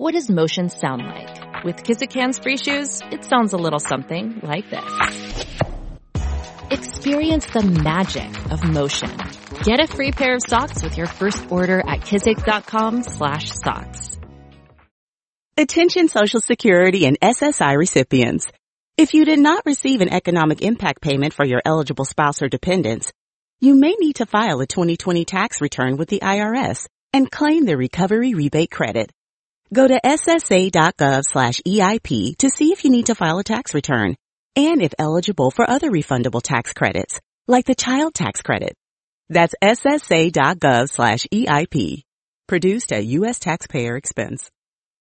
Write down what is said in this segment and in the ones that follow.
What does motion sound like? With Kizik hands free shoes, it sounds a little something like this. Experience the magic of motion. Get a free pair of socks with your first order at kizik.com slash socks. Attention Social Security and SSI recipients. If you did not receive an economic impact payment for your eligible spouse or dependents, you may need to file a 2020 tax return with the IRS and claim the recovery rebate credit. Go to ssa.gov slash EIP to see if you need to file a tax return and if eligible for other refundable tax credits, like the child tax credit. That's ssa.gov slash EIP. Produced at U.S. taxpayer expense.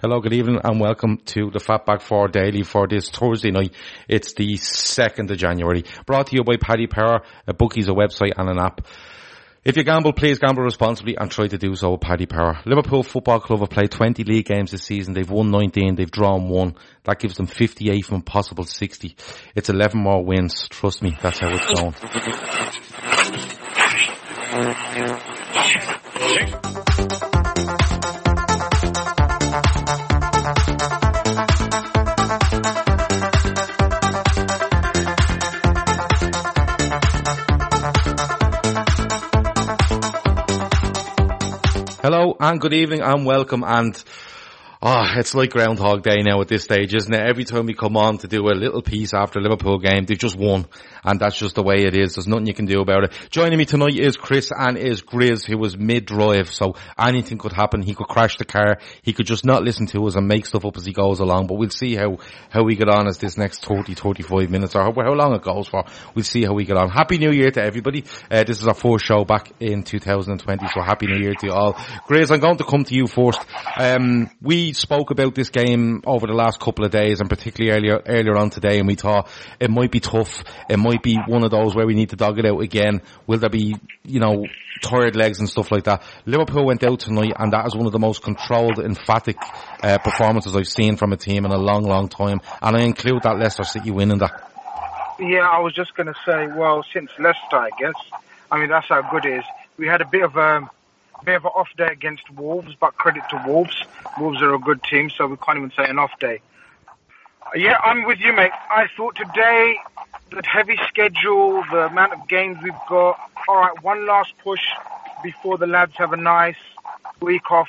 Hello, good evening and welcome to the Fatback 4 Daily for this Thursday night. It's the 2nd of January. Brought to you by Paddy Power, a bookies, a website and an app. If you gamble, please gamble responsibly and try to do so with Paddy Power. Liverpool Football Club have played 20 league games this season. They've won 19, they've drawn one. That gives them 58 from possible 60. It's 11 more wins. Trust me, that's how it's going. Hello and good evening and welcome and Ah, oh, it's like Groundhog Day now at this stage, isn't it? Every time we come on to do a little piece after a Liverpool game, they've just won. And that's just the way it is. There's nothing you can do about it. Joining me tonight is Chris and is Grizz, who was mid-drive, so anything could happen. He could crash the car. He could just not listen to us and make stuff up as he goes along. But we'll see how, how we get on as this next 30, 35 minutes, or how, how long it goes for. We'll see how we get on. Happy New Year to everybody. Uh, this is our first show back in 2020, so Happy New Year to you all. Grizz, I'm going to come to you first. Um, we spoke about this game over the last couple of days and particularly earlier, earlier on today and we thought it might be tough. It might be one of those where we need to dog it out again. Will there be, you know, tired legs and stuff like that? Liverpool went out tonight and that is one of the most controlled, emphatic, uh, performances I've seen from a team in a long, long time. And I include that Leicester City win in that. Yeah, I was just going to say, well, since Leicester, I guess. I mean, that's how good it is. We had a bit of a, bit of an off day against Wolves, but credit to Wolves. Wolves are a good team, so we can't even say an off day. Yeah, I'm with you, mate. I thought today, the heavy schedule, the amount of games we've got, alright, one last push before the lads have a nice week off,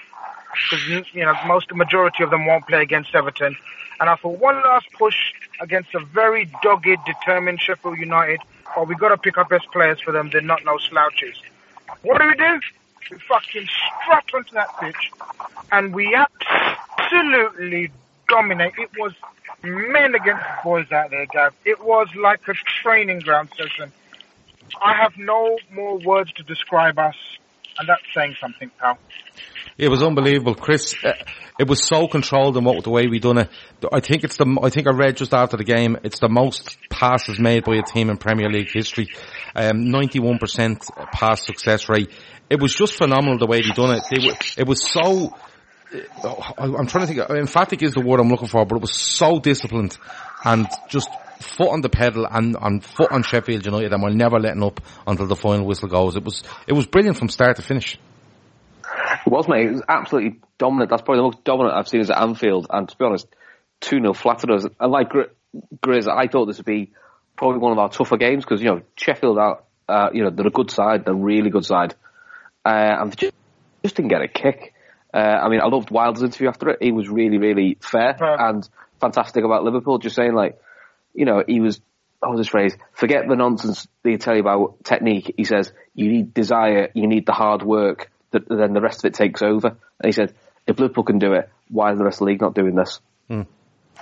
because, you know, most, majority of them won't play against Everton. And I thought one last push against a very dogged, determined Sheffield United. Oh, we've got to pick up best players for them. They're not no slouches. What do we do? We fucking strut onto that pitch, and we absolutely dominate. It was men against boys out there, Gav. It was like a training ground session. I have no more words to describe us, and that's saying something, pal. It was unbelievable, Chris. Uh, it was so controlled in what the way we done it. I think it's the. I think I read just after the game. It's the most passes made by a team in Premier League history. Um, Ninety-one percent pass success rate. It was just phenomenal the way they done it. They were, it was so. I'm trying to think. Emphatic is the word I'm looking for, but it was so disciplined and just foot on the pedal and, and foot on Sheffield United and we're never letting up until the final whistle goes. It was it was brilliant from start to finish. It was, mate. It was absolutely dominant. That's probably the most dominant I've seen us at Anfield. And to be honest, 2 0 flattered us. And like Grizz, I thought this would be probably one of our tougher games because, you know, Sheffield are, uh, you know, they're a good side. They're a really good side. Uh, and just, just didn't get a kick. Uh, I mean, I loved Wilder's interview after it. He was really, really fair and fantastic about Liverpool. Just saying, like, you know, he was, what was his phrase? Forget the nonsense they tell you about technique. He says, you need desire, you need the hard work, that then the rest of it takes over. And he said, if Liverpool can do it, why is the rest of the league not doing this? Mm.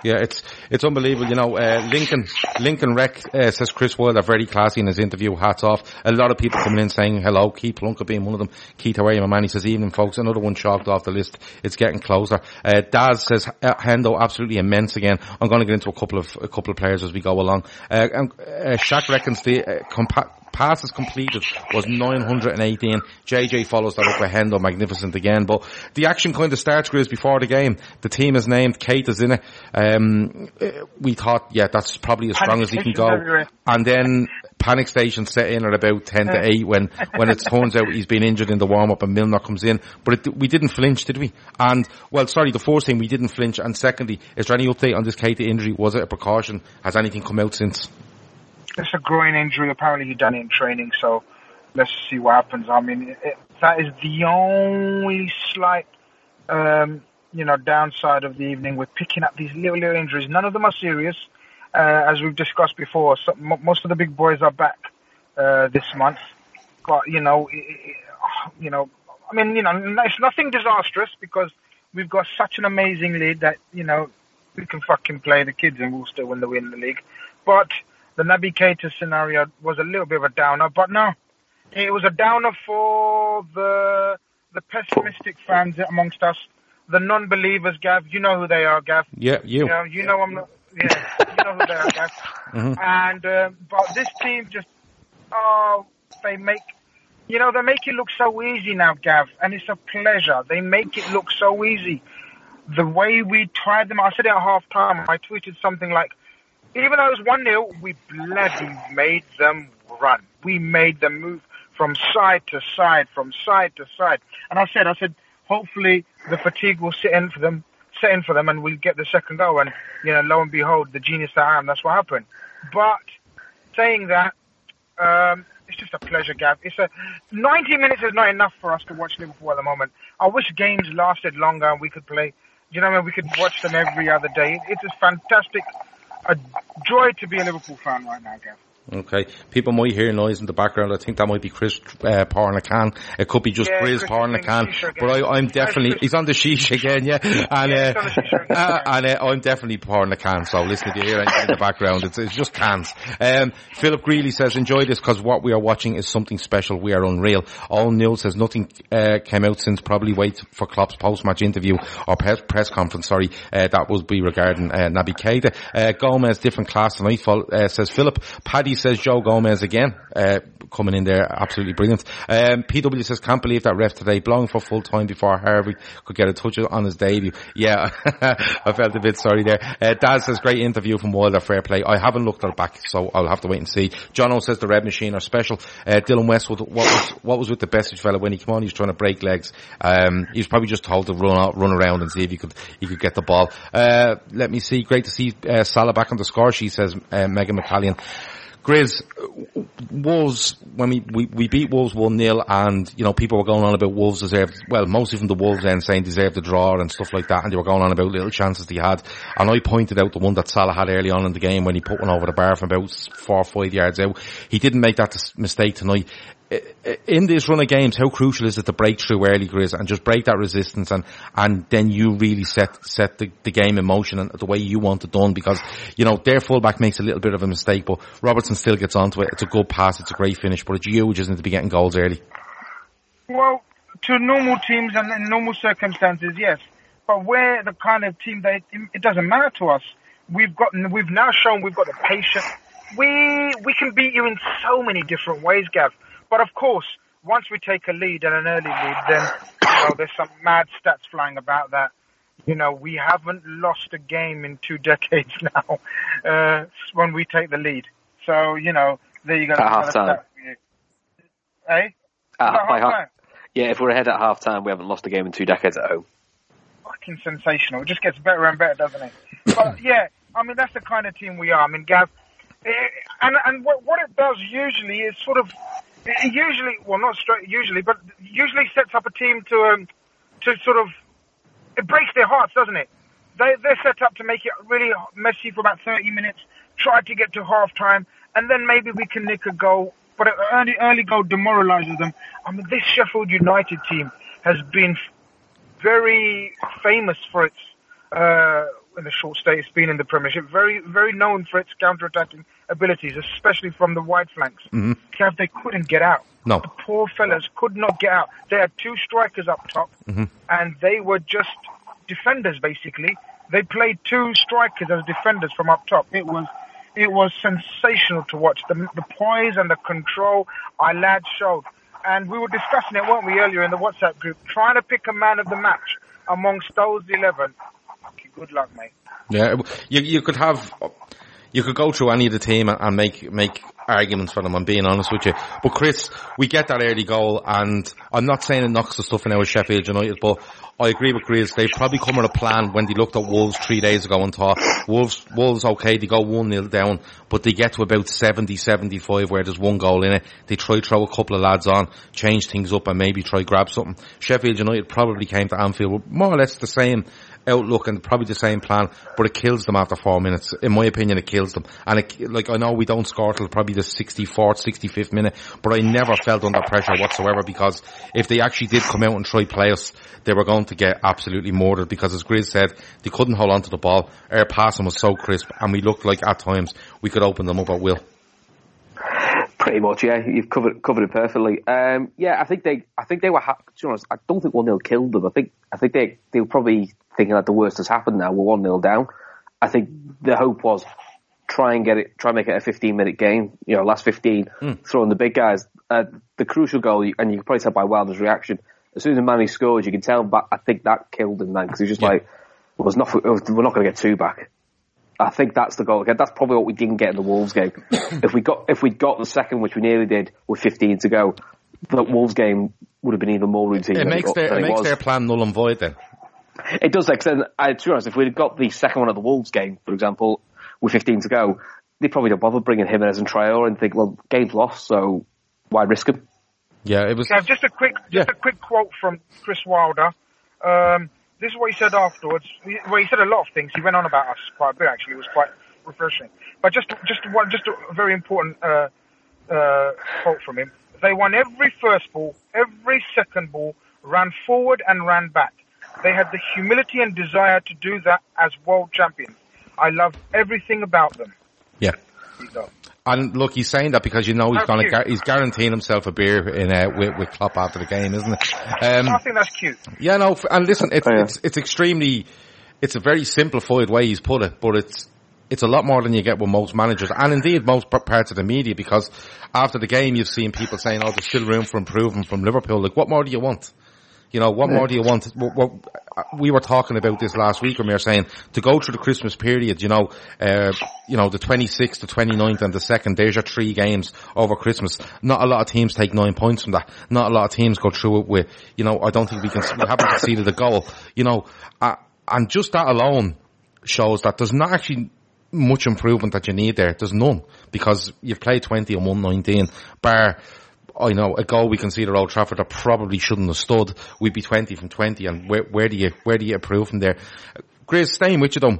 Yeah, it's it's unbelievable. You know, uh, Lincoln Lincoln Rec uh, says Chris Wilder very classy in his interview. Hats off. A lot of people coming in saying hello. Keith Plunkett being one of them. Keith, how are you, my man? He says evening, folks. Another one chalked off the list. It's getting closer. Uh, Daz says uh, Hendo absolutely immense again. I'm going to get into a couple of a couple of players as we go along. Uh, uh, Shaq reckons the uh, compa- passes completed was 918. JJ follows that up with Hendo, magnificent again. But the action kind of starts, Grizz, before the game. The team is named, Keita is in it. Um, we thought, yeah, that's probably as strong as he can go. And then panic station set in at about 10 to 8 when, when it turns out he's been injured in the warm up and Milner comes in. But it, we didn't flinch, did we? And, well, sorry, the first thing we didn't flinch. And secondly, is there any update on this Keita injury? Was it a precaution? Has anything come out since? It's a groin injury. Apparently, he done it in training. So let's see what happens. I mean, it, that is the only slight, um, you know, downside of the evening. We're picking up these little little injuries. None of them are serious, uh, as we've discussed before. So, m- most of the big boys are back uh, this month, but you know, it, you know, I mean, you know, it's nothing disastrous because we've got such an amazing lead that you know we can fucking play the kids and we'll still win the win the league. But the Naby Keita scenario was a little bit of a downer, but no, it was a downer for the the pessimistic fans amongst us, the non-believers. Gav, you know who they are, Gav. Yeah, you. You know, you know I'm not. Yeah, you know who they are, Gav. Mm-hmm. And uh, but this team just, oh, they make. You know, they make it look so easy now, Gav, and it's a pleasure. They make it look so easy. The way we tried them, I said it at half time, I tweeted something like, even though it was 1 0, we bloody made them run. We made them move from side to side, from side to side. And I said, I said, hopefully the fatigue will sit in for them, set in for them, and we'll get the second goal. And you know, lo and behold, the genius that I am, that's what happened. But saying that, um, it's just a pleasure, Gav. It's a 90 minutes is not enough for us to watch Liverpool at the moment. I wish games lasted longer and we could play. You know, I mean, we could watch them every other day. It's fantastic a joy to be a Liverpool fan right now, Gav. Okay. People might hear noise in the background. I think that might be Chris uh, pouring a can. It could be just Yeah, Chris a can. doing the shisha But I, I'm definitely, he's on the sheesh again, yeah. And, Yeah, uh, he's on the shisha again. uh, and uh, I'm definitely pouring a can. So listen, if you hear anything in the background, it's, it's just cans. Um, Philip Greeley says, enjoy this because what we are watching is something special. We are unreal. All Neil says nothing, uh, came out since probably wait for Klopp's post-match interview or press, press conference, sorry. Uh, that would be regarding, uh, Naby Keita. Uh, Gomez, different class tonight, uh, says Philip. Paddy says Joe Gomez again, uh, coming in there, absolutely brilliant. Um, PW says, can't believe that ref today, blowing for full time before Harvey could get a touch on his debut. Yeah, I felt a bit sorry there. Uh, Daz says, great interview from Wilder, fair play. I haven't looked at it back, so I'll have to wait and see. John O says the Red Machine are special. Uh, Dylan Westwood, what was, what was with the Besic fella when he came on? He was trying to break legs. Um, he was probably just told to run out, run around and see if he could, he could get the ball. Uh, let me see. Great to see, uh, Salah back on the score sheet, says, uh, Megan McCallion. Grizz, Wolves, when we, we, we beat Wolves 1-0 and, you know, people were going on about Wolves deserved, well, mostly from the Wolves end saying deserved the draw and stuff like that and they were going on about little chances they had. And I pointed out the one that Salah had early on in the game when he put one over the bar from about four or five yards out. He didn't make that mistake tonight. In this run of games, how crucial is it to break through early, Grizz, and just break that resistance and, and then you really set, set the, the game in motion and the way you want it done because, you know, their fullback makes a little bit of a mistake, but Robertson still gets onto it. It's a good pass, it's a great finish, but it's huge, isn't it, to be getting goals early? Well, to normal teams and in normal circumstances, yes. But we're the kind of team that it, it doesn't matter to us. We've got, we've now shown we've got the patience. We we can beat you in so many different ways, Gav. But of course, once we take a lead and an early lead, then you know, there's some mad stats flying about that. You know, we haven't lost a game in two decades now uh, when we take the lead. So you know, there you go. At That's half-time. stat for you. Eh? Ah, At by half- half-time? yeah, if we're ahead at half time, we haven't lost a game in two decades at home. fucking sensational. It just gets better and better, doesn't it? But yeah, I mean that's the kind of team we are. I mean, Gav, eh, and and what what it does usually is sort of it usually well not straight usually, but usually sets up a team to um to sort of it breaks their hearts, doesn't it? They they're set up to make it really messy for about thirty minutes, try to get to half time, and then maybe we can nick a goal. But an early early goal demoralises them. I mean, this Sheffield United team has been very famous for its uh, in the short stay it's been in the Premiership. Very, very known for its counter-attacking abilities, especially from the wide flanks. Mm-hmm. Kev, they couldn't get out. No. The poor fellas could not get out. They had two strikers up top, Mm-hmm. and they were just defenders, basically. They played two strikers as defenders from up top. It was, it was sensational to watch. The, the poise and the control our lads showed. And we were discussing it, weren't we, earlier in the WhatsApp group, trying to pick a man of the match amongst those 11. Good luck, mate. Yeah, you you could have, you could go through any of the team and make make arguments for them. I'm being honest with you. But Chris, we get that early goal, and I'm not saying it knocks the stuff in our Sheffield United, but I agree with Chris. They probably come with a plan when they looked at Wolves three days ago and thought Wolves Wolves okay, they go one 0 down, but they get to about 70, 75 where there's one goal in it. They try throw a couple of lads on, change things up, and maybe try grab something. Sheffield United probably came to Anfield more or less the same outlook and probably the same plan, but it kills them after four minutes. In my opinion, it kills them. And it, like, I know we don't score till probably the 64th, 65th minute, but I never felt under pressure whatsoever because if they actually did come out and try play us, they were going to get absolutely murdered because as Grizz said, they couldn't hold on to the ball. Our passing was so crisp and we looked like at times we could open them up at will. Pretty much, yeah. You've covered covered it perfectly. Um, yeah, I think they, I think they were. Ha- to be honest, I don't think one 0 killed them. I think, I think they, they were probably thinking that the worst has happened now. We're one 0 down. I think the hope was try and get it, try and make it a 15 minute game. You know, last 15, throwing the big guys. Uh, the crucial goal, and you can probably tell by Wilder's reaction. As soon as Mane scored, you can tell. But I think that killed him then because he was just Yeah. like, well, "Was not, we're not going to get two back." I think that's the goal. Again, that's probably what we didn't get in the Wolves game. if we got if we got the second, which we nearly did, with 15 to go, the Wolves game would have been even more routine. It than makes their, than it makes was. their plan null and void then. It does extend. I, to be honest, if we'd got the second one of the Wolves game, for example, with 15 to go, they probably don't bother bringing him Adama Traore and think, well, game's lost, so why risk him? Yeah, it was, Kev, just a quick, just Yeah. a quick quote from Chris Wilder. Um, this is what he said afterwards. He, well, he said a lot of things. He went on about us quite a bit. Actually, it was quite refreshing. But just, just one, just a very important uh, uh, quote from him. They won every first ball, every second ball, ran forward and ran back. They had the humility and desire to do that as world champions. I love everything about them. yeah. And look, he's saying that because you know he's gonna, he's guaranteeing himself a beer in, uh, with, with Klopp after the game, isn't it? Um, I think that's cute. Yeah, no, and listen, it's, Oh, yeah. it's, it's extremely, it's a very simplified way he's put it, but it's, it's a lot more than you get with most managers, and indeed most p- parts of the media, because after the game you've seen people saying, oh, there's still room for improvement from Liverpool. Like, what more do you want? You know, what more do you want? What, what, we were talking about this last week when we were saying to go through the Christmas period, you know, uh, you know, the 26th, the 29th and the 2nd, there's your three games over Christmas. Not a lot of teams take nine points from that. Not a lot of teams go through it with, you know, I don't think we can, we haven't conceded a goal, you know, uh, and just that alone shows that there's not actually much improvement that you need there. There's none because you've played 20 and 119 bar I know a goal we conceded at Old Trafford that probably shouldn't have stood. We'd be twenty from twenty, and where, where do you where do you improve from there? Grizz, staying with you though,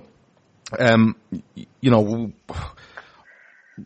um, you know,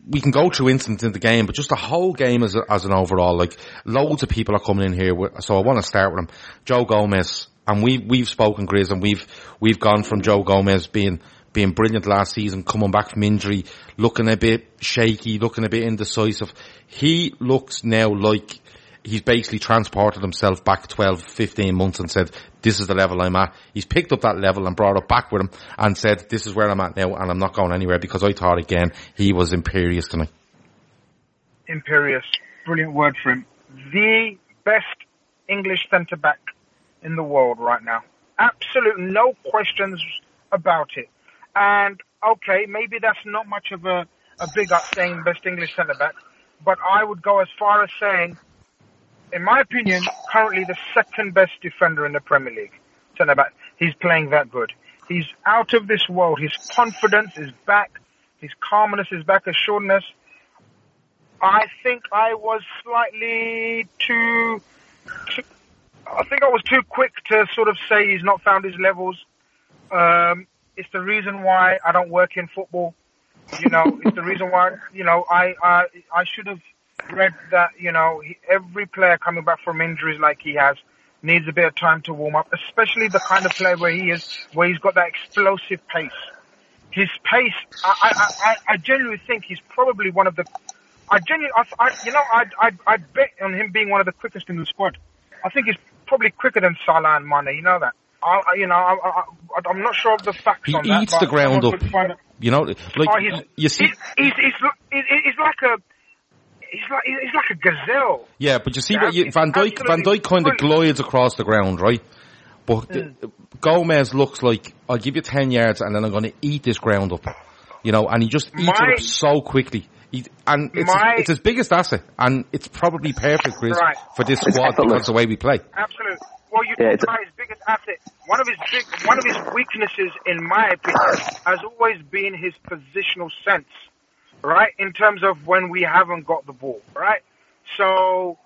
we can go through incidents in the game, but just the whole game as a, as an overall, like loads of people are coming in here. So I want to start with him, Joe Gomez, and we we've spoken, Grizz, and we've we've gone from Joe Gomez being being brilliant last season, coming back from injury, looking a bit shaky, looking a bit indecisive. He looks now like he's basically transported himself back 12, 15 months and said, this is the level I'm at. He's picked up that level and brought it back with him and said, this is where I'm at now and I'm not going anywhere because I thought again he was imperious tonight. imperious. Brilliant word for him. The best English centre back in the world right now. Absolute no questions about it. And okay, maybe that's not much of a, a big up saying best English centre back, but I would go as far as saying, in my opinion, currently the second best defender in the Premier League. Centre back. He's playing that good. He's out of this world. His confidence is back. His calmness is back. Assuredness. I think I was slightly too, too. I think I was too quick to sort of say he's not found his levels. Um, it's the reason why I don't work in football. You know, it's the reason why you know I I I should have read that. You know, he, every player coming back from injuries like he has needs a bit of time to warm up, especially the kind of player where he is, where he's got that explosive pace. His pace, I, I, I, I genuinely think he's probably one of the, I genuinely, I, I you know, I'd, I'd, I'd bet on him being one of the quickest in the squad. I think he's probably quicker than Salah and Mane, you know that. I, you know, I, I, I'm not sure of the facts he on that. He eats the ground up. You know, like Oh, he's, you see. he's, he's, he's, he's, he's like a, he's like, he's like a gazelle. Yeah, but you see Yeah, what you, Van Dijk Van Dijk kind of glides across the ground, right? But the- Gomez looks like I'll give you ten yards and then I'm going to eat this ground up, you know, and he just eats it up so quickly. He, and it's My- it's his biggest asset, and it's probably perfect, Chris, Right. for this squad effortless. because the way we play. Absolutely. Well, you Yeah, about his biggest asset. One of his big, one of his weaknesses, in my opinion, has always been his positional sense, right? In terms of when we haven't got the ball, right? So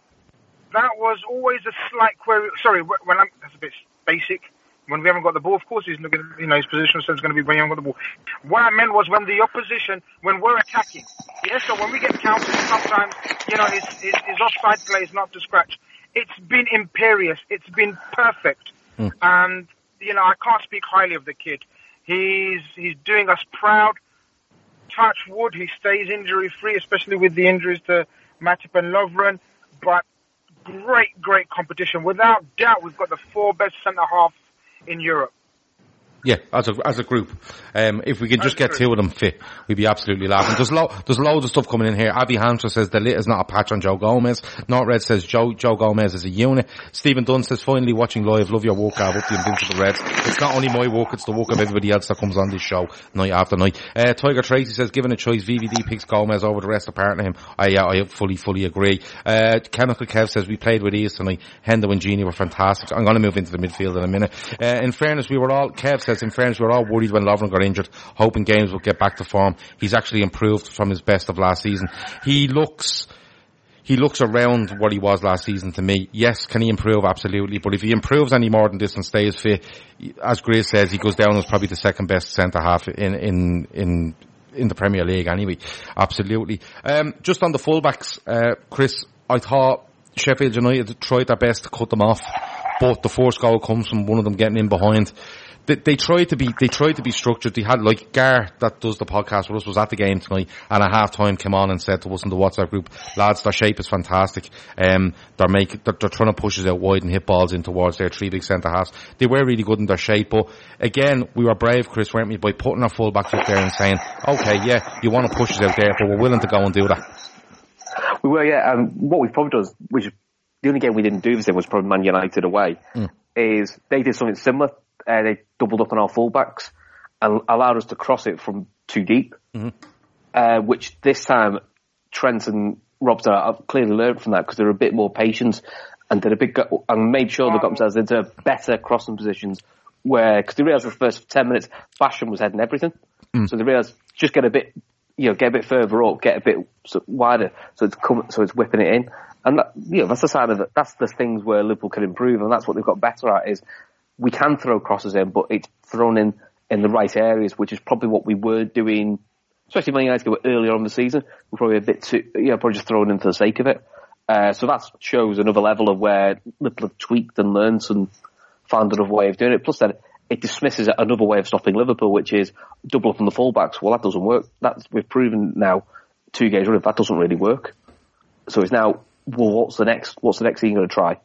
that was always a slight query. Sorry, when I'm that's a bit basic. When we haven't got the ball, of course, he's not going to, you know, his positional sense is going to be when you haven't got the ball. What I meant was when the opposition, when we're attacking. Yeah, so when we get counted, sometimes, you know, his, his, his offside play is not to scratch. It's been imperious. It's been perfect. Hmm. And, you know, I can't speak highly of the kid. He's, he's doing us proud. Touch wood, he stays injury free, especially with the injuries to Matip and Lovren. But great, great competition. Without doubt, we've got the four best centre half in Europe. Yeah, as a as a group, um, if we can just get two of them fit, we'd be absolutely laughing. There's lo- there's loads of stuff coming in here. Abby Hamster says the lit is not a patch on Joe Gomez. Not Red says Joe Joe Gomez is a unit. Stephen Dunn says finally watching live. Love your work, Gav, up the Invincible Reds. It's not only my work, it's the work of everybody else that comes on this show night after night. Uh, Tiger Tracy says given a choice, VVD picks Gomez over the rest of partner him. I yeah, I fully fully agree. Uh, Chemical Kev says we played with ease tonight. Hendo and Gini were fantastic. I'm going to move into the midfield in a minute. Uh, in fairness, we were all Kev says in fairness we were all worried when Lovren got injured, hoping games would get back to form. He's actually improved from his best of last season. He looks he looks around what he was last season to me. Yes, can he improve? Absolutely. But if he improves any more than this and stays fit, as Grizz says, he goes down as probably the second best centre half in, in, in, in the Premier League anyway. Absolutely. Um, just on the fullbacks, uh, Chris, I thought Sheffield United tried their best to cut them off, but the first goal comes from one of them getting in behind. They, they tried to be, they tried to be structured. They had like Gar that does the podcast with us was at the game tonight and at half time came on and said to us in the WhatsApp group, lads, their shape is fantastic. Um, they're making, they're, they're trying to push us out wide and hit balls in towards their three big centre halves. They were really good in their shape, but again, we were brave, Chris, weren't we, by putting our fullbacks up there and saying, okay, yeah, you want to push us out there, but we're willing to go and do that. We were, yeah. Um, what we've probably done, which the only game we didn't do this in was probably Man United away, is they did something similar. Uh, they doubled up on our fullbacks and allowed us to cross it from too deep, uh, which this time Trent and Robson have clearly learned from that because they're a bit more patient and did a big go- and made sure they got themselves into better crossing positions where because they realised the first ten minutes Basham was heading everything, so they realised just get a bit you know get a bit further up, get a bit wider, so it's come, so it's whipping it in, and that, you know that's the sign of it. That's the things where Liverpool can improve, and that's what they've got better at is we can throw crosses in, but it's thrown in in the right areas, which is probably what we were doing, especially when United were earlier on the season. We're probably a bit too, you know, probably just thrown in for the sake of it. Uh, so that shows another level of where Liverpool have tweaked and learned and found another way of doing it. Plus, then it dismisses another way of stopping Liverpool, which is double up on the fullbacks. Well, that doesn't work. That's we've proven now two games running that doesn't really work. So it's now, well, what's the next? What's the next thing you're going to try?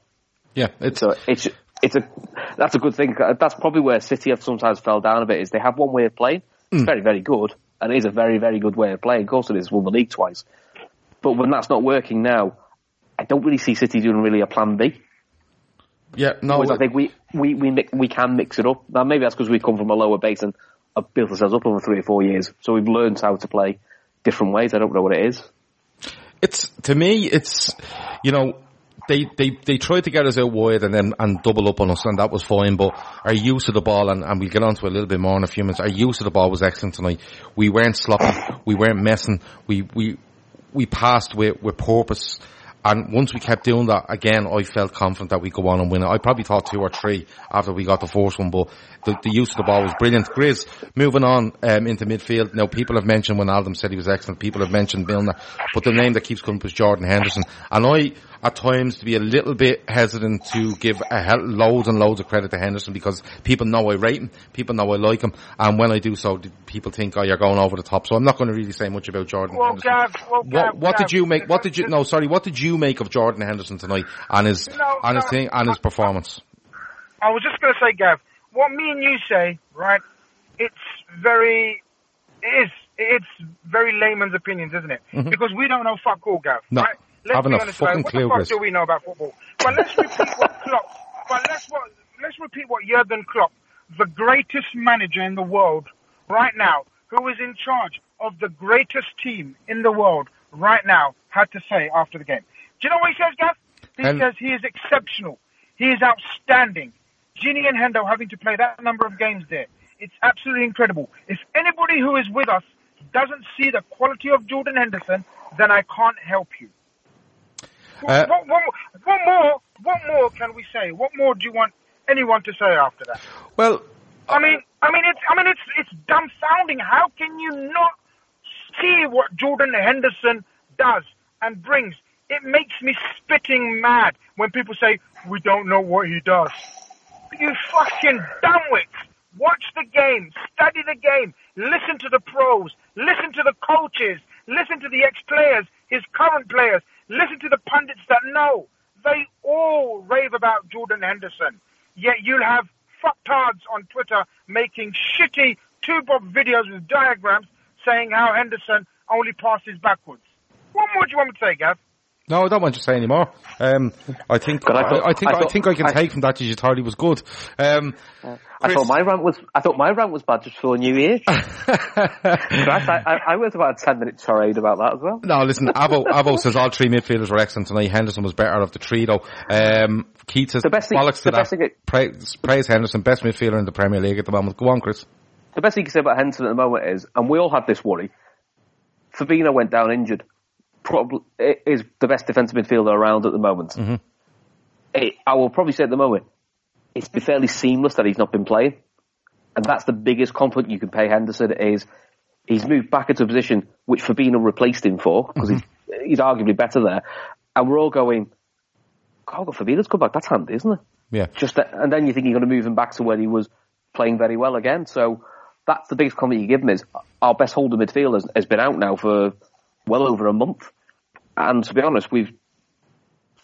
Yeah, it's, So it's it's a that's a good thing. That's probably where City have sometimes fell down a bit. Is they have one way of playing. It's hmm. very very good, and it is a very very good way of playing. Of course, it is won the league twice. But when that's not working now, I don't really see City doing really a plan B. yeah, no, Whereas I think we we we we can mix it up. Now maybe that's because we come from a lower base and have built ourselves up over three or four years, so we've learned how to play different ways. I don't know what it is. it's to me, it's you know they they they tried to get us out wide and then and double up on us, and that was fine. But our use of the ball, and, and we'll get onto a little bit more in a few minutes. Our use of the ball was excellent tonight. We weren't sloppy, we weren't messing. We we we passed with with purpose. And once we kept doing that, again, I felt confident that we go on and win it. I probably thought two or three after we got the first one, but the, the use of the ball was brilliant. Grizz, moving on um, into midfield. Now, people have mentioned Wijnaldum said he was excellent. People have mentioned Milner, but the name that keeps coming up is Jordan Henderson. And I, at times to be a little bit hesitant to give a hell, loads and loads of credit to Henderson because people know I rate him, people know I like him, and when I do so, people think, oh, you're going over the top. So I'm not going to really say much about Jordan Well, Henderson. Gav, well, what, Gav, what did Gav, you make? What did you? No, sorry. What did you make of Jordan Henderson tonight and his No, and his thing and his performance? I was just going to say, Gav, what me and you say, right? It's very, it is, it's very layman's opinions, isn't it? Because we don't know fuck all, Gav. Mm-hmm. No, right? Let's haven't be a honest, fucking right? What the fuck do we know about football? But let's repeat what Klopp. But let's what let's repeat what Jurgen Klopp, the greatest manager in the world right now, who is in charge of the greatest team in the world right now, had to say after the game. Do you know what he says, Gav? He says he is exceptional. He is outstanding. Gini and Hendo having to play that number of games there. It's absolutely incredible. If anybody who is with us doesn't see the quality of Jordan Henderson, then I can't help you. Uh, what, what, what more? What more can we say? What more do you want anyone to say after that? Well, I mean, I mean, it's, I mean, it's, it's dumbfounding. How can you not see what Jordan Henderson does and brings? It makes me spitting mad when people say we don't know what he does. You fucking dumbwits! Watch the game, study the game, listen to the pros, listen to the coaches, listen to the ex-players, his current players, listen to the pundits that know. They all rave about Jordan Henderson. Yet you'll have fucktards on Twitter making shitty two-bob videos with diagrams saying how Henderson only passes backwards. What more do you want me to say, Gav? No, I don't want you to say anymore. Um, I think I I, thought- I think I I, think I can I- take from that that you thought he was good. Um, I thought my rant was I thought my rant was bad just for New Year. I, I, I went about a ten minute tirade about that as well. No, listen, Avo, Avo says all three midfielders were excellent tonight. Henderson was better out of the three though. Um, Keith says, The best thing- bollocks to that. it- praise, praise Henderson, best midfielder in the Premier League at the moment. Go on, Chris. The best thing you can say about Henderson at the moment is, and we all had this worry. Fabinho went down injured. Probably is the best defensive midfielder around at the moment. Mm-hmm. It, I will probably say at the moment, it's been fairly seamless that he's not been playing, and that's the biggest compliment you can pay Henderson is he's moved back into a position which Fabinho replaced him for because he's, mm-hmm. he's arguably better there, and we're all going, "God, Fabinho's come back. That's handy, isn't it?" Yeah. just that, and then you think you're going to move him back to where he was playing very well again. So that's the biggest comment you give him is our best holder midfielder has, has been out now for well over a month, and to be honest, we've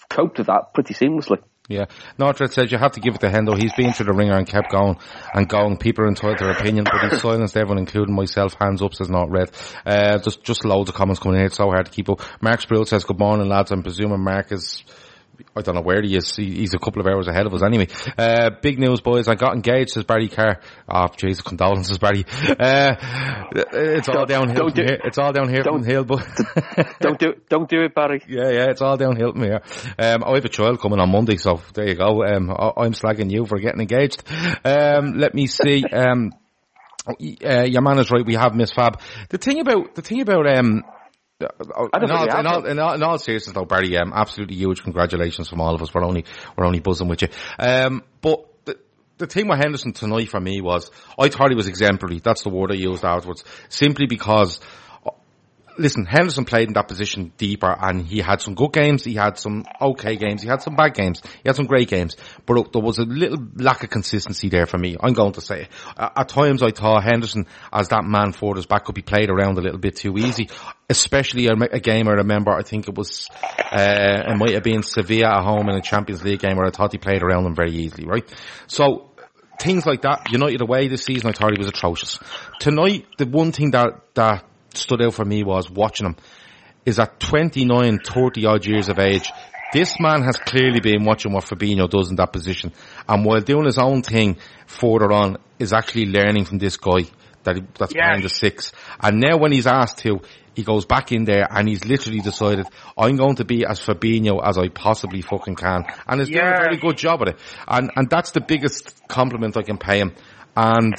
coped with that pretty seamlessly. Yeah. Northred says you have to give it to Hendo. He's been through the ringer and kept going and going. People are entitled to their opinion, but he's silenced everyone, including myself. Hands up says not. Uh, just, just loads of comments coming in. It's so hard to keep up. Mark Sproul says, good morning lads. I'm presuming Mark is, I don't know where he is. He, he's a couple of hours ahead of us anyway. Uh, big news boys. I got engaged, says Barry Carr. Oh, jeez, condolences Barry. Uh, it's all downhill do- here. It's all downhill from hill, but. don't do don't do it, Barry. Yeah, yeah, it's all downhill from here. Um, I have a child coming on Monday, so there you go. Um, I, I'm slagging you for getting engaged. Um, let me see. Um, uh, your man is right. We have Miss Fab. The thing about the thing about um. Uh, in, all, in, all, in, all, in all seriousness though, Barry, um, absolutely huge congratulations from all of us. We're only, we're only buzzing with you. Um, but the, the thing with Henderson tonight for me was, I thought he was exemplary. That's the word I used afterwards. Simply because listen, Henderson played in that position deeper and he had some good games, he had some okay games, he had some bad games, he had some great games, but there was a little lack of consistency there for me. I'm going to say. At times I thought Henderson, as that man forward his back, could be played around a little bit too easy, especially a, a game I remember, I think it was, uh, it might have been Sevilla at home in a Champions League game where I thought he played around them very easily, right? So, things like that, United away this season, I thought he was atrocious. Tonight, the one thing that, that stood out for me was watching him is at 29, 30 odd years of age, this man has clearly been watching what Fabinho does in that position. And while doing his own thing further on, is actually learning from this guy that that's Yes. playing the six. And now when he's asked to, he goes back in there and he's literally decided, I'm going to be as Fabinho as I possibly fucking can. And he's doing a very good job at it. And, and that's the biggest compliment I can pay him. And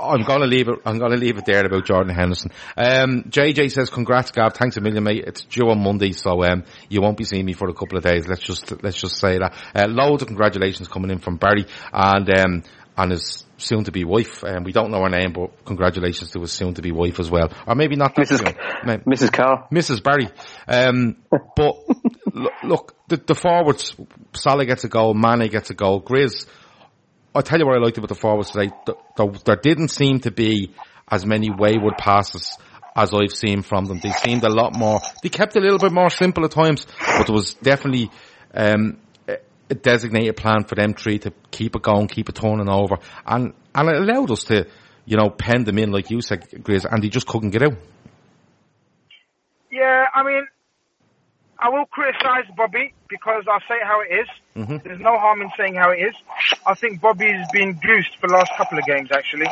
I'm gonna leave it, I'm gonna leave it there about Jordan Henderson. Um, JJ says, congrats Gav, thanks a million mate. It's due on Monday, so, um, you won't be seeing me for a couple of days. Let's just, let's just say that. Uh, loads of congratulations coming in from Barry and, um, and his soon to be wife. And um, we don't know her name, but congratulations to his soon to be wife as well. Or maybe not Mrs. soon. Mrs. Carr. Mrs. Barry. Um, but look, the, the, forwards, Salah gets a goal, Mane gets a goal, Grizz. I'll tell you what I liked about the forwards today. There, there didn't seem to be as many wayward passes as I've seen from them. They seemed a lot more, they kept a little bit more simple at times, but there was definitely, um, a designated plan for them three to keep it going, keep it turning over, and and it allowed us to, you know, pen them in like you said, Grizz, and they just couldn't get out. Yeah, I mean, I will criticise Bobby because I'll say how it is. Mm-hmm. There's no harm in saying how it is. I think Bobby's been goosed for the last couple of games, actually.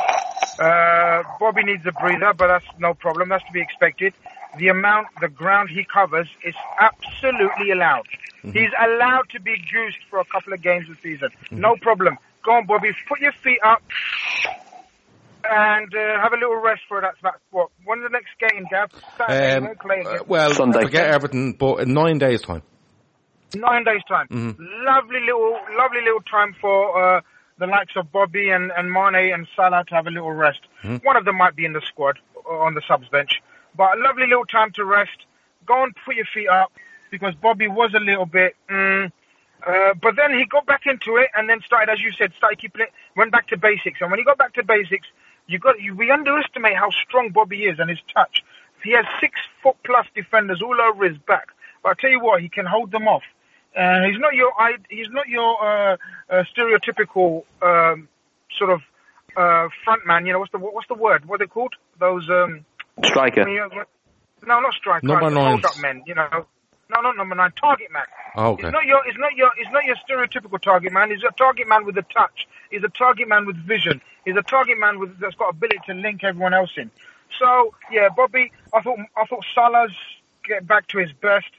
Uh, Bobby needs a breather, but that's no problem. That's to be expected. The amount, the ground he covers is absolutely allowed. Mm-hmm. He's allowed to be goosed for a couple of games this season. Mm-hmm. No problem. Go on, Bobby. Put your feet up and uh, have a little rest for that. That's what. one of the next games. Gav? Saturday, um, uh, well, Sunday. forget Everton, but in nine days' time. Nine days' time. Mm-hmm. Lovely little, lovely little time for uh, the likes of Bobby and, and Mane and Salah to have a little rest. Mm-hmm. One of them might be in the squad on the subs bench, but a lovely little time to rest. Go and put your feet up because Bobby was a little bit. Mm, uh, but then he got back into it and then started, as you said, started keeping it, went back to basics. And when he got back to basics, you got you, we underestimate how strong Bobby is and his touch. He has six foot plus defenders all over his back. But I tell you what, he can hold them off. Uh, he's not your he's not your uh, uh, stereotypical um, sort of uh, front man. You know what's the what's the word? What are they called? Those um, striker. no, not striker. Number nine. men. You know, no, not number nine. Target man. Oh, okay. It's not your. It's not your. It's not your stereotypical target man. He's a target man with a touch. He's a target man with vision. He's a target man with that's got ability to link everyone else in. So yeah, Bobby. I thought. I thought Salah's get back to his best.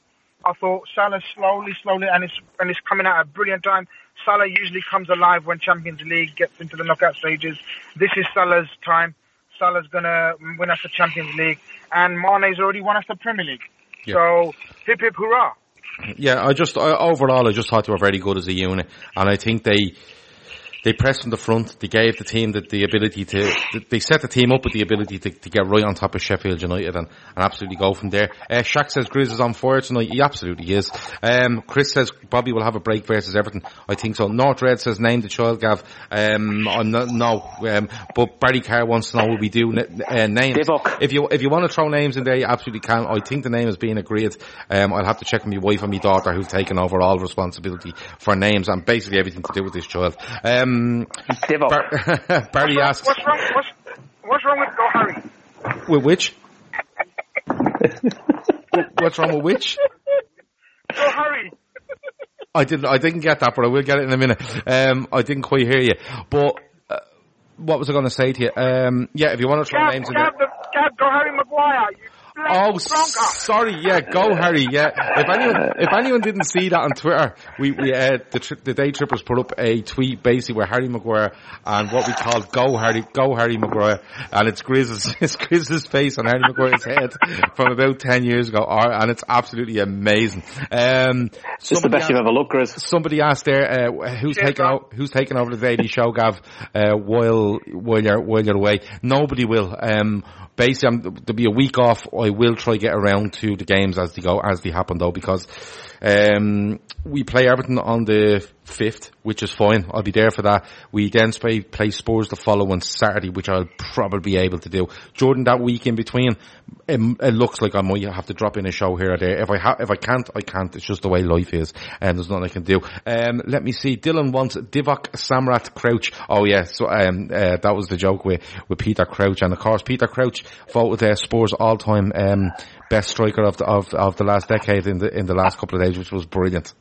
I thought Salah slowly, slowly, and it's and it's coming out at a brilliant time. Salah usually comes alive when Champions League gets into the knockout stages. This is Salah's time. Salah's gonna win us the Champions League, and Mane's already won us the Premier League. Yeah. So hip hip hurrah! Yeah, I just I, overall I just thought they were very good as a unit, and I think they they pressed from the front. They gave the team the, the ability to, they set the team up with the ability to, to get right on top of Sheffield United and, and absolutely go from there. Uh, Shaq says Grizz is on fire tonight. He absolutely is. Um, Chris says Bobby will have a break versus Everton. I think so. North Red says name the child, Gav. Um, I'm not, no, um, but Barry Carr wants to know what we do uh, names. Divock. If you, if you want to throw names in there, you absolutely can. I think the name is being agreed. Um, I'll have to check with my wife and my daughter who've taken over all responsibility for names and basically everything to do with this child. Um, um, Bar- Barry what's asks. What's wrong, what's, what's wrong with Go Harry? With which? what's wrong with which? Go Harry. I didn't. I didn't get that, but I will get it in a minute. Um, I didn't quite hear you. But uh, what was I going to say to you? Um, yeah, if you want to throw names in there. Go Harry Maguire. You Oh, sorry. Yeah, go Harry. Yeah. If anyone, if anyone didn't see that on Twitter, we, we, uh, the, tri- the day trippers put up a tweet basically where Harry Maguire and what we call go Harry, go Harry Maguire. And it's Grizz's, it's Grizz's face on Harry Maguire's head from about 10 years ago. And it's absolutely amazing. Um, it's the best asked, you've ever looked, Grizz. Somebody asked there, uh, who's taking out, who's taking over the daily show, Gav, uh, while, while you're, while you're away. Nobody will. Um, basically, I'm, there'll be a week off. I will try to get around to the games as they go, as they happen though, because um, we play Everton on the 5th, which is fine. I'll be there for that. We then play, play Spurs the following Saturday, which I'll probably be able to do. Jordan, that week in between, it, it looks like I might have to drop in a show here or there. If I ha- if I can't, I can't. It's just the way life is, and there's nothing I can do. Um, let me see. Dylan wants Divock Samrat Crouch. Oh yeah, so um, uh, that was the joke with with Peter Crouch, and of course Peter Crouch voted uh, Spurs all time um, best striker of the of, of the last decade in the in the last couple of days, which was brilliant.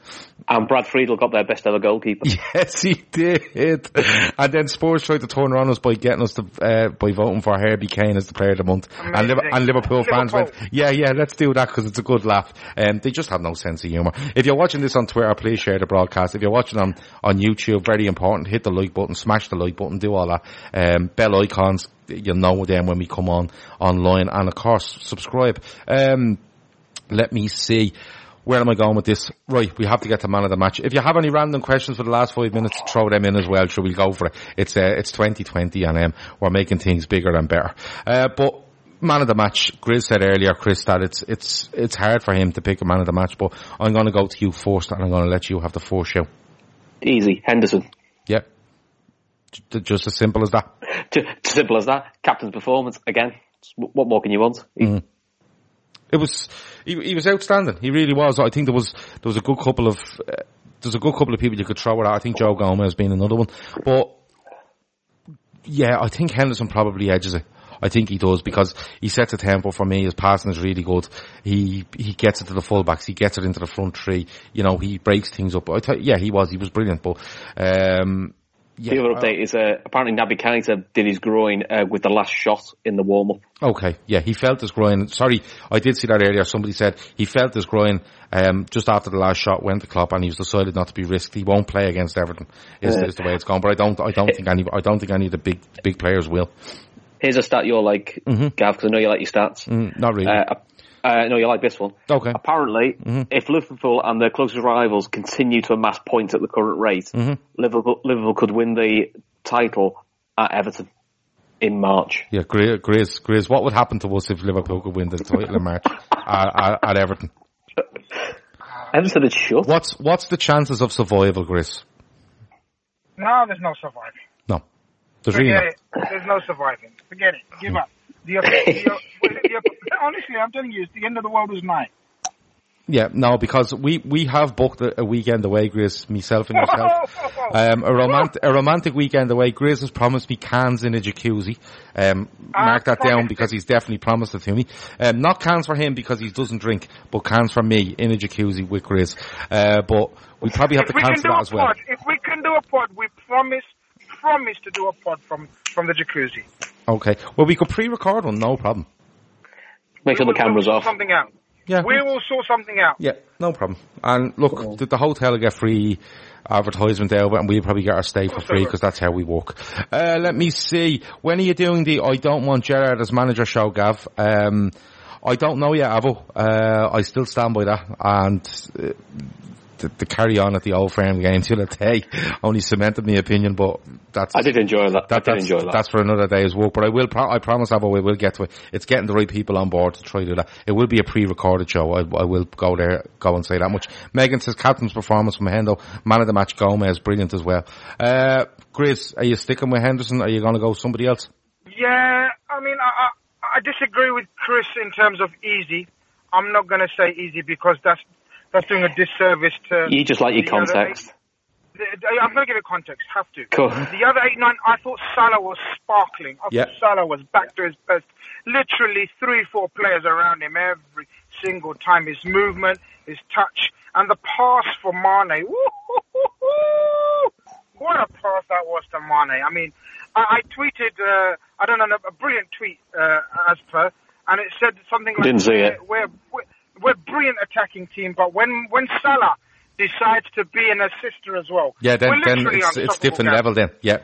And Brad Friedel got their best ever goalkeeper. Yes, he did. and then Spurs tried to turn around us by getting us to uh, by voting for Herbie Kane as the player of the month. And, and, Liverpool fans went, yeah, yeah, let's do that because it's a good laugh. And um, they just have no sense of humour. If you're watching this on Twitter, please share the broadcast. If you're watching on on YouTube, very important, hit the like button, smash the like button, do all that. Um, bell icons, you'll know them when we come on online, and of course, subscribe. Um, let me see. where am I going with this? Right, we have to get to man of the match. If you have any random questions for the last five minutes, throw them in as well. Sure, we'll go for it. It's uh, it's 2020 and um, we're making things bigger and better. Uh, but man of the match, Grizz said earlier, Chris, that it's it's it's hard for him to pick a man of the match. But I'm going to go to you first, and I'm going to let you have the first show. Easy, Henderson. Yeah, just as simple as that. Just simple as that. Captain's performance again. What more can you want? Mm. It was he, he, was outstanding. He really was. I think there was there was a good couple of uh, there's a good couple of people you could throw it at. I think Joe Gomez being another one, but yeah, I think Henderson probably edges it. I think he does because he sets a tempo for me. His passing is really good. He he gets it to the fullbacks. He gets it into the front three. You know, he breaks things up. I th- yeah, he was. He was brilliant. But um, yeah, the other update is uh, apparently Naby Keita did his groin uh, with the last shot in the warm up. Okay, yeah, he felt his groin. Sorry, I did see that earlier. Somebody said he felt his groin um, just after the last shot went to Klopp, and he was decided not to be risked. He won't play against Everton. Is, is the way it's gone. But I don't, I don't think any, I don't think any of the big big players will. Here's a stat you'll like, mm-hmm. Gav, because I know you like your stats. Mm, not really. Uh, uh, no, you like this one. Okay. Apparently, mm-hmm. if Liverpool and their closest rivals continue to amass points at the current rate, mm-hmm. Liverpool, Liverpool could win the title at Everton in March. Yeah, Grace, Grace, Grace, what would happen to us if Liverpool could win the title in March at, at, at, Everton? Everton is shut. What's, what's the chances of survival, Grace? No, there's no surviving. No. There's Forget really it. There's no surviving. Forget it. Give up. The, the, the, honestly, I'm telling you, it's the end of the world is nigh. Yeah, no, because we, we have booked a, a weekend away, Grace, myself and yourself. Um, a romantic, a romantic weekend away. Grace has promised me cans in a jacuzzi. Um, mark that down because he's definitely promised it to me. Um, not cans for him because he doesn't drink, but cans for me in a jacuzzi with Grace. Uh, but we probably have if to cancel that as well. Pod, if we can do a pod, we promise, promise to do a pod from, from the jacuzzi. Okay. Well, we could pre-record one, no problem. Make sure the camera's we'll off. Something out. Yeah. We will sort something out. Yeah, no problem. And look, the, the hotel will get free advertisement there, and we'll probably get our stay for free because that's how we work. Uh, let me see. When are you doing the I don't want Gerrard as manager show, Gav? Um, I don't know yet, Avo. Uh, I still stand by that. And uh, the, the, carry on at the Old Firm game till a day only cemented my opinion, but that's. I did enjoy that. that I did that's, enjoy that. That's for another day's work, but I will, pro- I promise Avo, we will get to it. It's getting the right people on board to try to do that. It will be a pre-recorded show. I, I will go there, go and say that much. Megan says captain's performance from Hendo, man of the match Gomez, brilliant as well. Uh, Chris, are you sticking with Henderson? Are you going to go somebody else? Yeah, I mean, I, I, I disagree with Chris in terms of easy. I'm not going to say easy because that's that's doing a disservice to. You just like your context. eight- the- I'm going to give it context. Have to. Cool. The other eight, nine, I thought Salah was sparkling. I Yeah. thought Salah was back to his best. Literally three, four players around him every single time. His movement, his touch, and the pass for Mane. What a pass that was to Mane. I mean, I, I tweeted, uh, I don't know, a brilliant tweet uh, as per, and it said something like, Didn't see it. We're, we're, we're a brilliant attacking team, but when, when Salah decides to be an assister as well, Yeah, then, then it's, it's different level then. Yeah.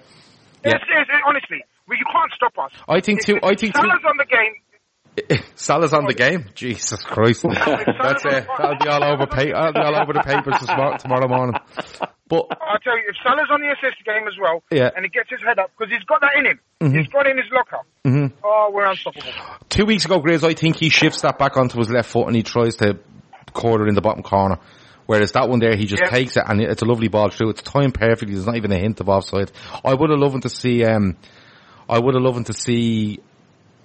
Yeah. Yes, yes, yes, honestly, we, you can't stop us. I think too, I think too, Salah's on the game. Salah's on the game. Jesus Christ. That's uh, it. That'll be all over pa- that'll be all over the papers tomorrow morning. But I'll tell you, if Salah's on the assist game as well, Yeah. Mm-hmm. and he gets his head up, because he's got that in him. He's got it in his locker. Oh, we're unstoppable. two weeks ago, Graves, I think he shifts that back onto his left foot and he tries to quarter in the bottom corner. Whereas that one there, he just Yeah. takes it and it's a lovely ball through. It's timed perfectly. There's not even a hint of offside. I would have loved to see, um, I would have loved to see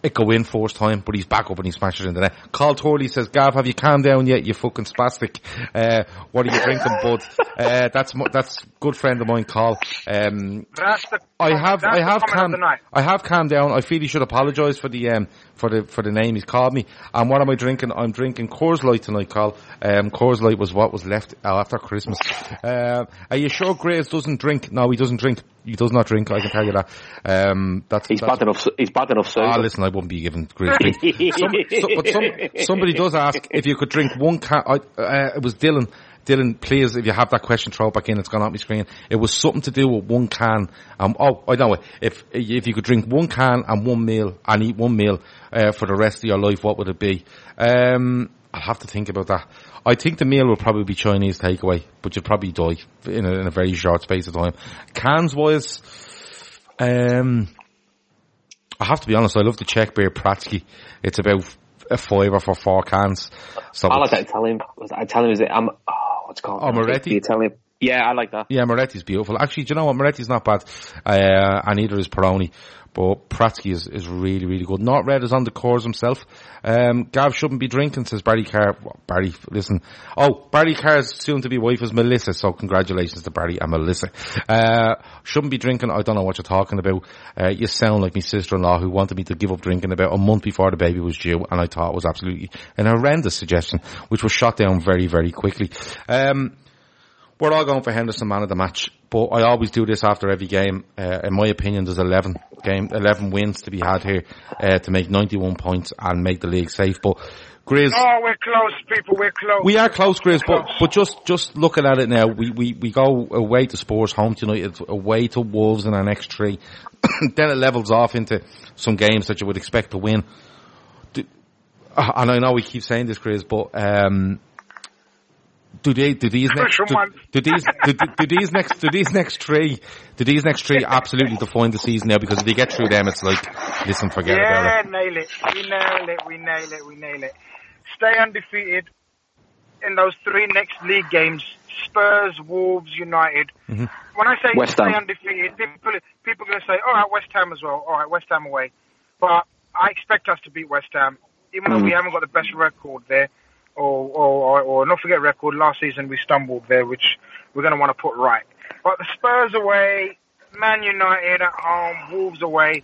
it go in first time, but he's back up and he smashes into the net. Carl Torley says, Gav, have you calmed down yet, you fucking spastic? Uh, what are you drinking, bud? Uh, that's, that's good friend of mine, Carl. Um, the. I have, I have the comment of calmed. I have calmed down. I feel he should apologise for the, um, for the, for the name he's called me. And what am I drinking? I'm drinking Coors Light tonight, Carl. Um, Coors Light was what was left after Christmas. Uh, are you sure Graves doesn't drink? No, he doesn't drink. He does not drink, I can tell you that. Um, that's, He's that's, bad enough. He's bad enough. Ah, listen, I wouldn't be giving drink. Some, so, but some, somebody does ask if you could drink one can. I, uh, it was Dylan. Dylan, please, if you have that question, throw it back in. It's gone off my screen. It was something to do with one can. Um, oh, I know it. If if you could drink one can and one meal and eat one meal uh, for the rest of your life, what would it be? Um, I'll have to think about that. I think the meal will probably be Chinese takeaway, but you'll probably die in a, in a very short space of time. Cans wise, um, I have to be honest, I love the Czech beer Pratsky. It's about a fiver for four cans. So I like that Italian. Italian? Is it? Um, oh, what's it called? Oh, Moretti? The Italian. Yeah, I like that. Yeah, Moretti's beautiful. Actually, do you know what? Moretti's not bad. Uh, and neither is Peroni. But Pratsky is, is really, really good. Not Red is on the Coors himself. Um, Gav shouldn't be drinking, says Barry Carr. Barry, listen. Oh, Barry Carr's soon to be wife is Melissa, so congratulations to Barry and Melissa. Uh, shouldn't be drinking. I don't know what you're talking about. Uh, you sound like my sister-in-law who wanted me to give up drinking about a month before the baby was due, and I thought it was absolutely an horrendous suggestion, which was shot down very, very quickly. Um, we're all going for Henderson man of the match, but I always do this after every game. Uh, in my opinion, there's 11 game, 11 wins to be had here, uh, to make 91 points and make the league safe. But Grizz, Oh, we're close, people. We're close. we are close, Grizz, but, Close. but just, just looking at it now, we, we, we go away to Spurs, home to United, away to Wolves in our next three. then it levels off into some games that you would expect to win. And I know we keep saying this, Grizz, but, um, do they, do these next, Crucial do, do these, do, do, do these next, do these next three, do these next three absolutely define the season now? Because if you get through them, it's like, listen, forget about Yeah, it. nail it. We nail it. We nail it. We nail it. Stay undefeated in those three next league games. Spurs, Wolves, United. Mm-hmm. When I say West stay Ham. undefeated, people people are going to say, "All right, West Ham as well. All right, West Ham away." But I expect us to beat West Ham, even though we haven't got the best record there, or or, or, not forget record. Last season we stumbled there, which we're going to want to put right. But the Spurs away, Man United at home, Wolves away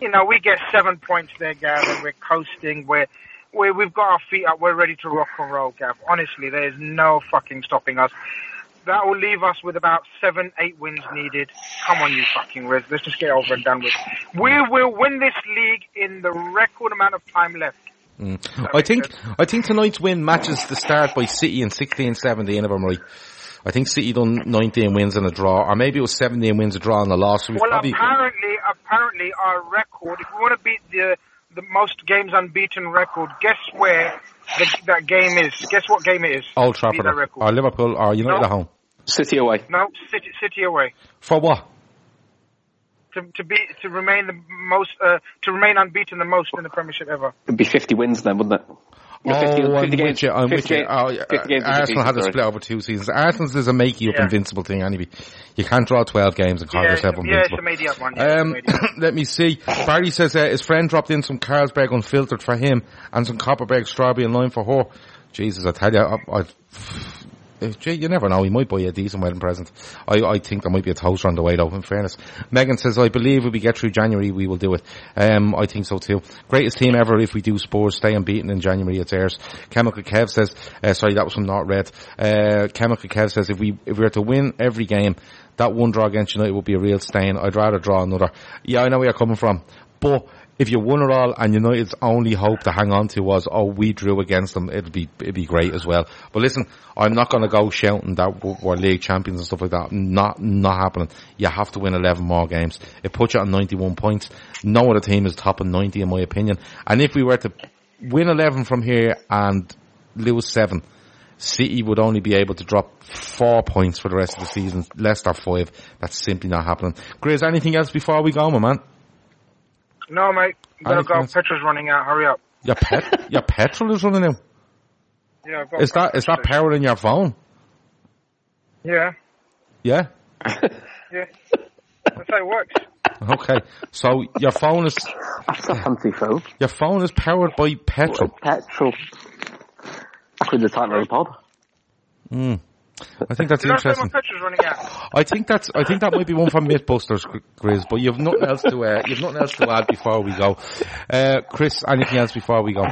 you know, we get seven points there, Gav, and we're coasting. We're, we we've got our feet up. We're ready to rock and roll, Gav. Honestly, there's no fucking stopping us. That will leave us with about seven, eight wins needed. Come on, you fucking Riz. Let's just get over and done with. We will win this league in the record amount of time left. Mm. I think I think tonight's win matches the start by City in 16-17 if I'm right. I think City done 19 wins and a draw, or maybe it was 17 wins, a draw and a loss. So we've Well, probably, apparently, apparently, our record. If we want to beat the the most games unbeaten record, guess where the, that game is? Guess what game it is? Old Trafford, that or Liverpool, or United No. at home. City away. No, City, City away. For what? To to be to remain the most uh, to remain unbeaten the most in the Premiership ever. It'd be 50 wins then, wouldn't it? No, 50, oh, 50 I'm games, with you. I'm with you. Oh, 50 games into Arsenal had season, to split over two seasons. Arsenal's is a makey up Yeah. invincible thing anyway. You can't draw 12 games and call Yeah, yourself yeah, it's invincible. a made up one. Yeah, it's a Um, made up. let me see. Barry says uh, his friend dropped in some Carlsberg unfiltered for him and some Kopparberg strawberry and lime for her. Jesus, I tell you, I, I, gee, you never know. He might buy a decent wedding present. I, I think there might be a toaster on the way though, in fairness. Megan says, I believe if we get through January, we will do it. Um, I think so too. Greatest team ever if we do Spurs, stay unbeaten in January, it's ours. Chemical Kev says, uh, sorry, that was from Not Red. Uh, Chemical Kev says, if we, if we were to win every game, that one draw against United would be a real stain. I'd rather draw another. Yeah, I know where you're coming from. But if you won it all and United's only hope to hang on to was, oh, we drew against them, it'd be, it'd be great as well. But listen, I'm not gonna go shouting that we're- league champions and stuff like that. Not, not happening. You have to win 11 more games. It puts you on 91 points. No other team is top of 90 in my opinion. And if we were to win 11 from here and lose 7, City would only be able to drop four points for the rest of the season. Leicester five. That's simply not happening. Grizz, anything else before we go, my man? No, mate. You gotta go. else? Petrol's running out. Hurry up. Your pet, your petrol is running out. Yeah. I've got Is that is that powering your phone? Yeah. Yeah. Yeah. That's how it works. Okay. So your phone is That's a fancy phone. your phone is powered by petrol. Petrol. I couldn't have tightened the pod. Hmm. I think that's Did I say my interesting. petrol's running out? I think that's I think that might be one for MythBusters, Gr- Grizz. But you've nothing else to uh, you've nothing else to add before we go. Uh, Chris, anything else before we go?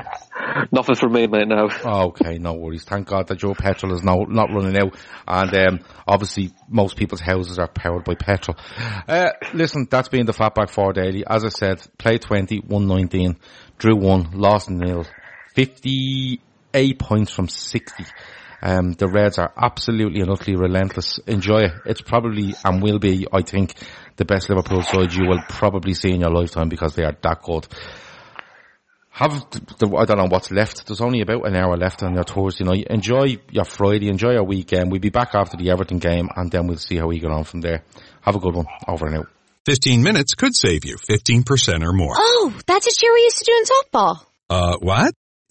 Nothing from me, mate, now. Oh, okay, no worries. Thank God that your petrol is now not running out, and um, obviously most people's houses are powered by petrol. Uh, listen, that's been the Fatback Four Daily. As I said, play 20, won 19, drew one, lost nil, 58 points from 60. Um, the Reds are absolutely and utterly relentless. Enjoy it. It's probably and will be, I think, the best Liverpool side you will probably see in your lifetime because they are that good. have the, the, I don't know what's left. There's only about an hour left on your Thursday night. Enjoy your Friday, enjoy your weekend. We'll be back after the Everton game and then we'll see how we get on from there. Have a good one. Over and out. 15 minutes could save you 15% or more. Oh, that's a cheer we used to do in softball. Uh, what?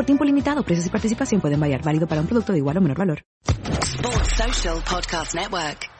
Por tiempo limitado, precios y participación pueden variar. Válido para un producto de igual o menor valor. Sports Social Podcast Network.